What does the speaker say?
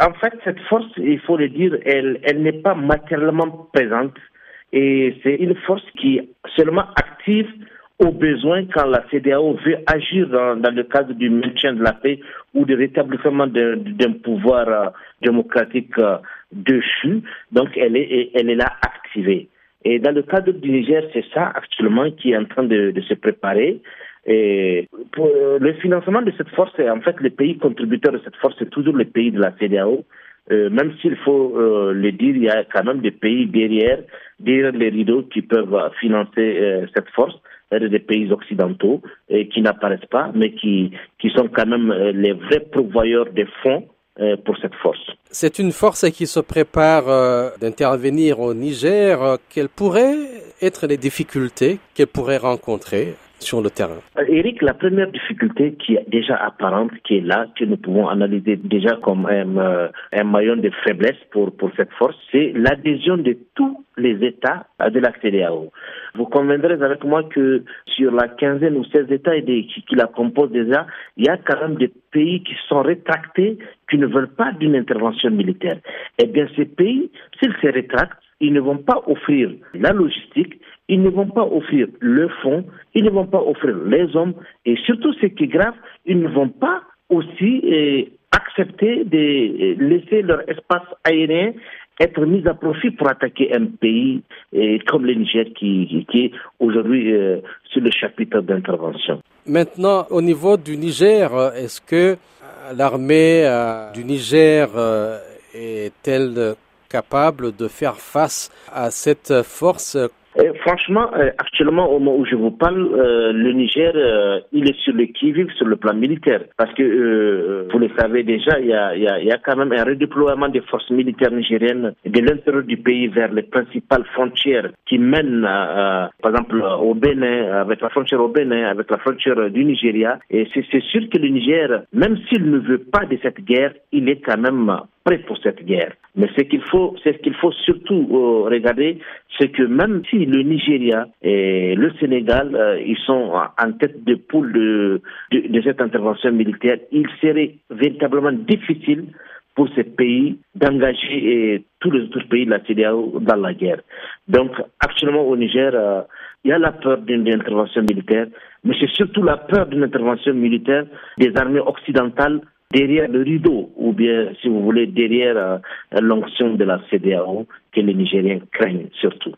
En fait, cette force, il faut le dire, elle, n'est pas matériellement présente et c'est une force qui est seulement active au besoin quand la CDAO veut agir dans, le cadre du maintien de la paix ou du rétablissement d'un pouvoir euh, démocratique euh, déchu. Donc, elle est, elle est là activée. Et dans le cadre du Niger, c'est ça actuellement qui est en train de se préparer. Et pour le financement de cette force, en fait, les pays contributeurs de cette force, c'est toujours les pays de la CDAO. Euh, même s'il faut euh, le dire, il y a quand même des pays derrière, derrière les rideaux qui peuvent financer euh, cette force, des pays occidentaux qui n'apparaissent pas, mais qui, qui sont quand même euh, les vrais pourvoyeurs des fonds euh, pour cette force. C'est une force qui se prépare euh, d'intervenir au Niger. Quelles pourraient être les difficultés qu'elle pourrait rencontrer? Sur le terrain Eric, la première difficulté qui est déjà apparente, qui est là, que nous pouvons analyser déjà comme un, un maillon de faiblesse pour, pour cette force, c'est l'adhésion de tous les États de la CDAO. Vous conviendrez avec moi que sur la quinzaine ou seize États qui, qui la composent déjà, il y a quand même des pays qui sont rétractés, qui ne veulent pas d'une intervention militaire. Eh bien, ces pays, s'ils se rétractent, ils ne vont pas offrir la logistique, ils ne vont pas offrir le fonds, ils ne vont pas offrir les hommes, et surtout ce qui est grave, ils ne vont pas aussi eh, accepter de laisser leur espace aérien être mis à profit pour attaquer un pays eh, comme le Niger qui, est aujourd'hui euh, sur le chapitre d'intervention. Maintenant, au niveau du Niger, est-ce que l'armée euh, du Niger euh, est-elle capable de faire face à cette force et franchement, euh, actuellement, au moment où je vous parle, euh, le Niger, euh, il est sur le qui-vive sur le plan militaire. Parce que, vous le savez déjà, il y, a, y a, y a quand même un redéploiement des forces militaires nigériennes de l'intérieur du pays vers les principales frontières qui mènent, par exemple, au Bénin, avec la frontière au Bénin, avec la frontière du Nigeria. Et c'est sûr que le Niger, même s'il ne veut pas de cette guerre, il est quand même prêt pour cette guerre. Mais ce qu'il faut, c'est ce qu'il faut surtout euh, regarder, c'est que même si le Nigeria et le Sénégal, euh, ils sont en tête de poule de, cette intervention militaire, il serait véritablement difficile pour ces pays d'engager tous les autres pays de la CDAO dans la guerre. Donc, actuellement au Niger, euh, il y a la peur d'une intervention militaire, mais c'est surtout la peur d'une intervention militaire des armées occidentales derrière le rideau, ou bien, si vous voulez, derrière euh, l'onction de la CDAO que les Nigériens craignent surtout.